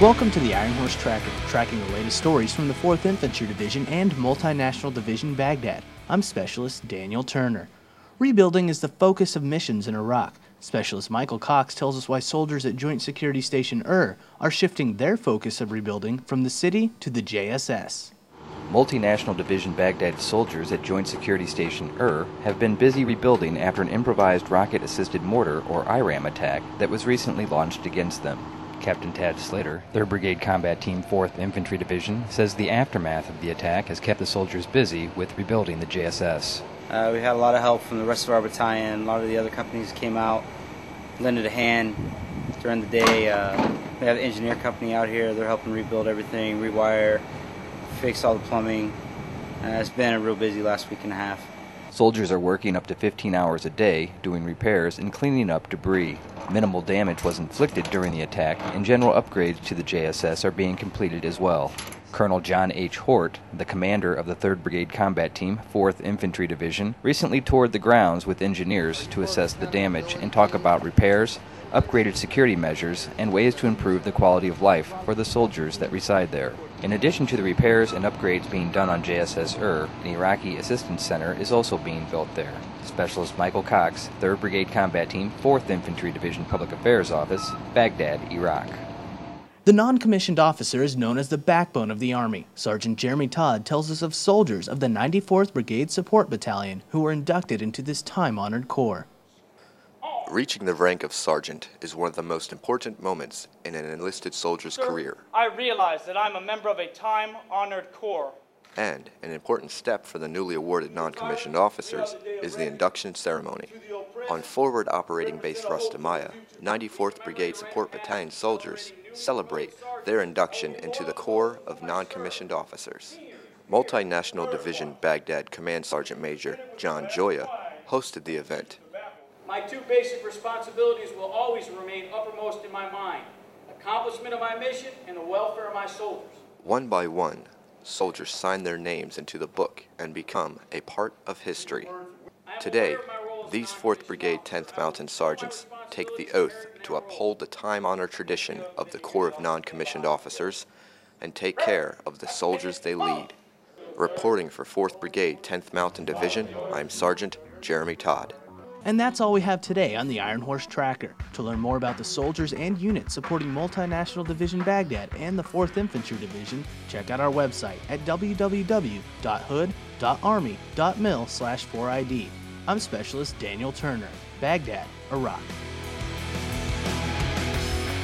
Welcome to the Iron Horse Tracker, tracking the latest stories from the 4th Infantry Division and Multinational Division Baghdad. I'm Specialist Daniel Turner. Rebuilding is the focus of missions in Iraq. Specialist Michael Cox tells us why soldiers at Joint Security Station Ur are shifting their focus of rebuilding from the city to the JSS. Multinational Division Baghdad soldiers at Joint Security Station Ur have been busy rebuilding after an improvised rocket assisted mortar, or IRAM, attack that was recently launched against them. Captain Tad Slater, 3rd Brigade Combat Team 4th Infantry Division, says the aftermath of the attack has kept the soldiers busy with rebuilding the JSS. Uh, we had a lot of help from the rest of our battalion. A lot of the other companies came out, lended a hand during the day. Uh, we have the engineer company out here. They're helping rebuild everything, rewire, fix all the plumbing. Uh, it's been a real busy last week and a half. Soldiers are working up to 15 hours a day doing repairs and cleaning up debris. Minimal damage was inflicted during the attack, and general upgrades to the JSS are being completed as well. Colonel John H. Hort, the commander of the 3rd Brigade Combat Team, 4th Infantry Division, recently toured the grounds with engineers to assess the damage and talk about repairs, upgraded security measures, and ways to improve the quality of life for the soldiers that reside there. In addition to the repairs and upgrades being done on JSS Ur, an Iraqi Assistance Center is also being built there. Specialist Michael Cox, 3rd Brigade Combat Team, 4th Infantry Division Public Affairs Office, Baghdad, Iraq. The non commissioned officer is known as the backbone of the Army. Sergeant Jeremy Todd tells us of soldiers of the 94th Brigade Support Battalion who were inducted into this time honored corps. Reaching the rank of sergeant is one of the most important moments in an enlisted soldier's Sir, career, I realize that I'm a member of a time honored corps. and an important step for the newly awarded non-commissioned officers is the induction ceremony. On Forward Operating Base Rustamiyah, 94th Brigade Support Battalion soldiers celebrate their induction into the Corps of Non-Commissioned Officers. Multinational Division Baghdad Command Sergeant Major John Joya hosted the event. My two basic responsibilities will always remain uppermost in my mind accomplishment of my mission and the welfare of my soldiers. One by one, soldiers sign their names into the book and become a part of history. Today, these 4th Brigade 10th Mountain Sergeants take the oath to uphold the time-honored tradition of the Corps of Non-Commissioned Officers and take care of the soldiers they lead. Reporting for 4th Brigade 10th Mountain Division, I'm Sergeant Jeremy Todd. And that's all we have today on the Iron Horse Tracker. To learn more about the soldiers and units supporting Multinational Division Baghdad and the 4th Infantry Division, check out our website at www.hood.army.mil/4id. I'm Specialist Daniel Turner, Baghdad, Iraq.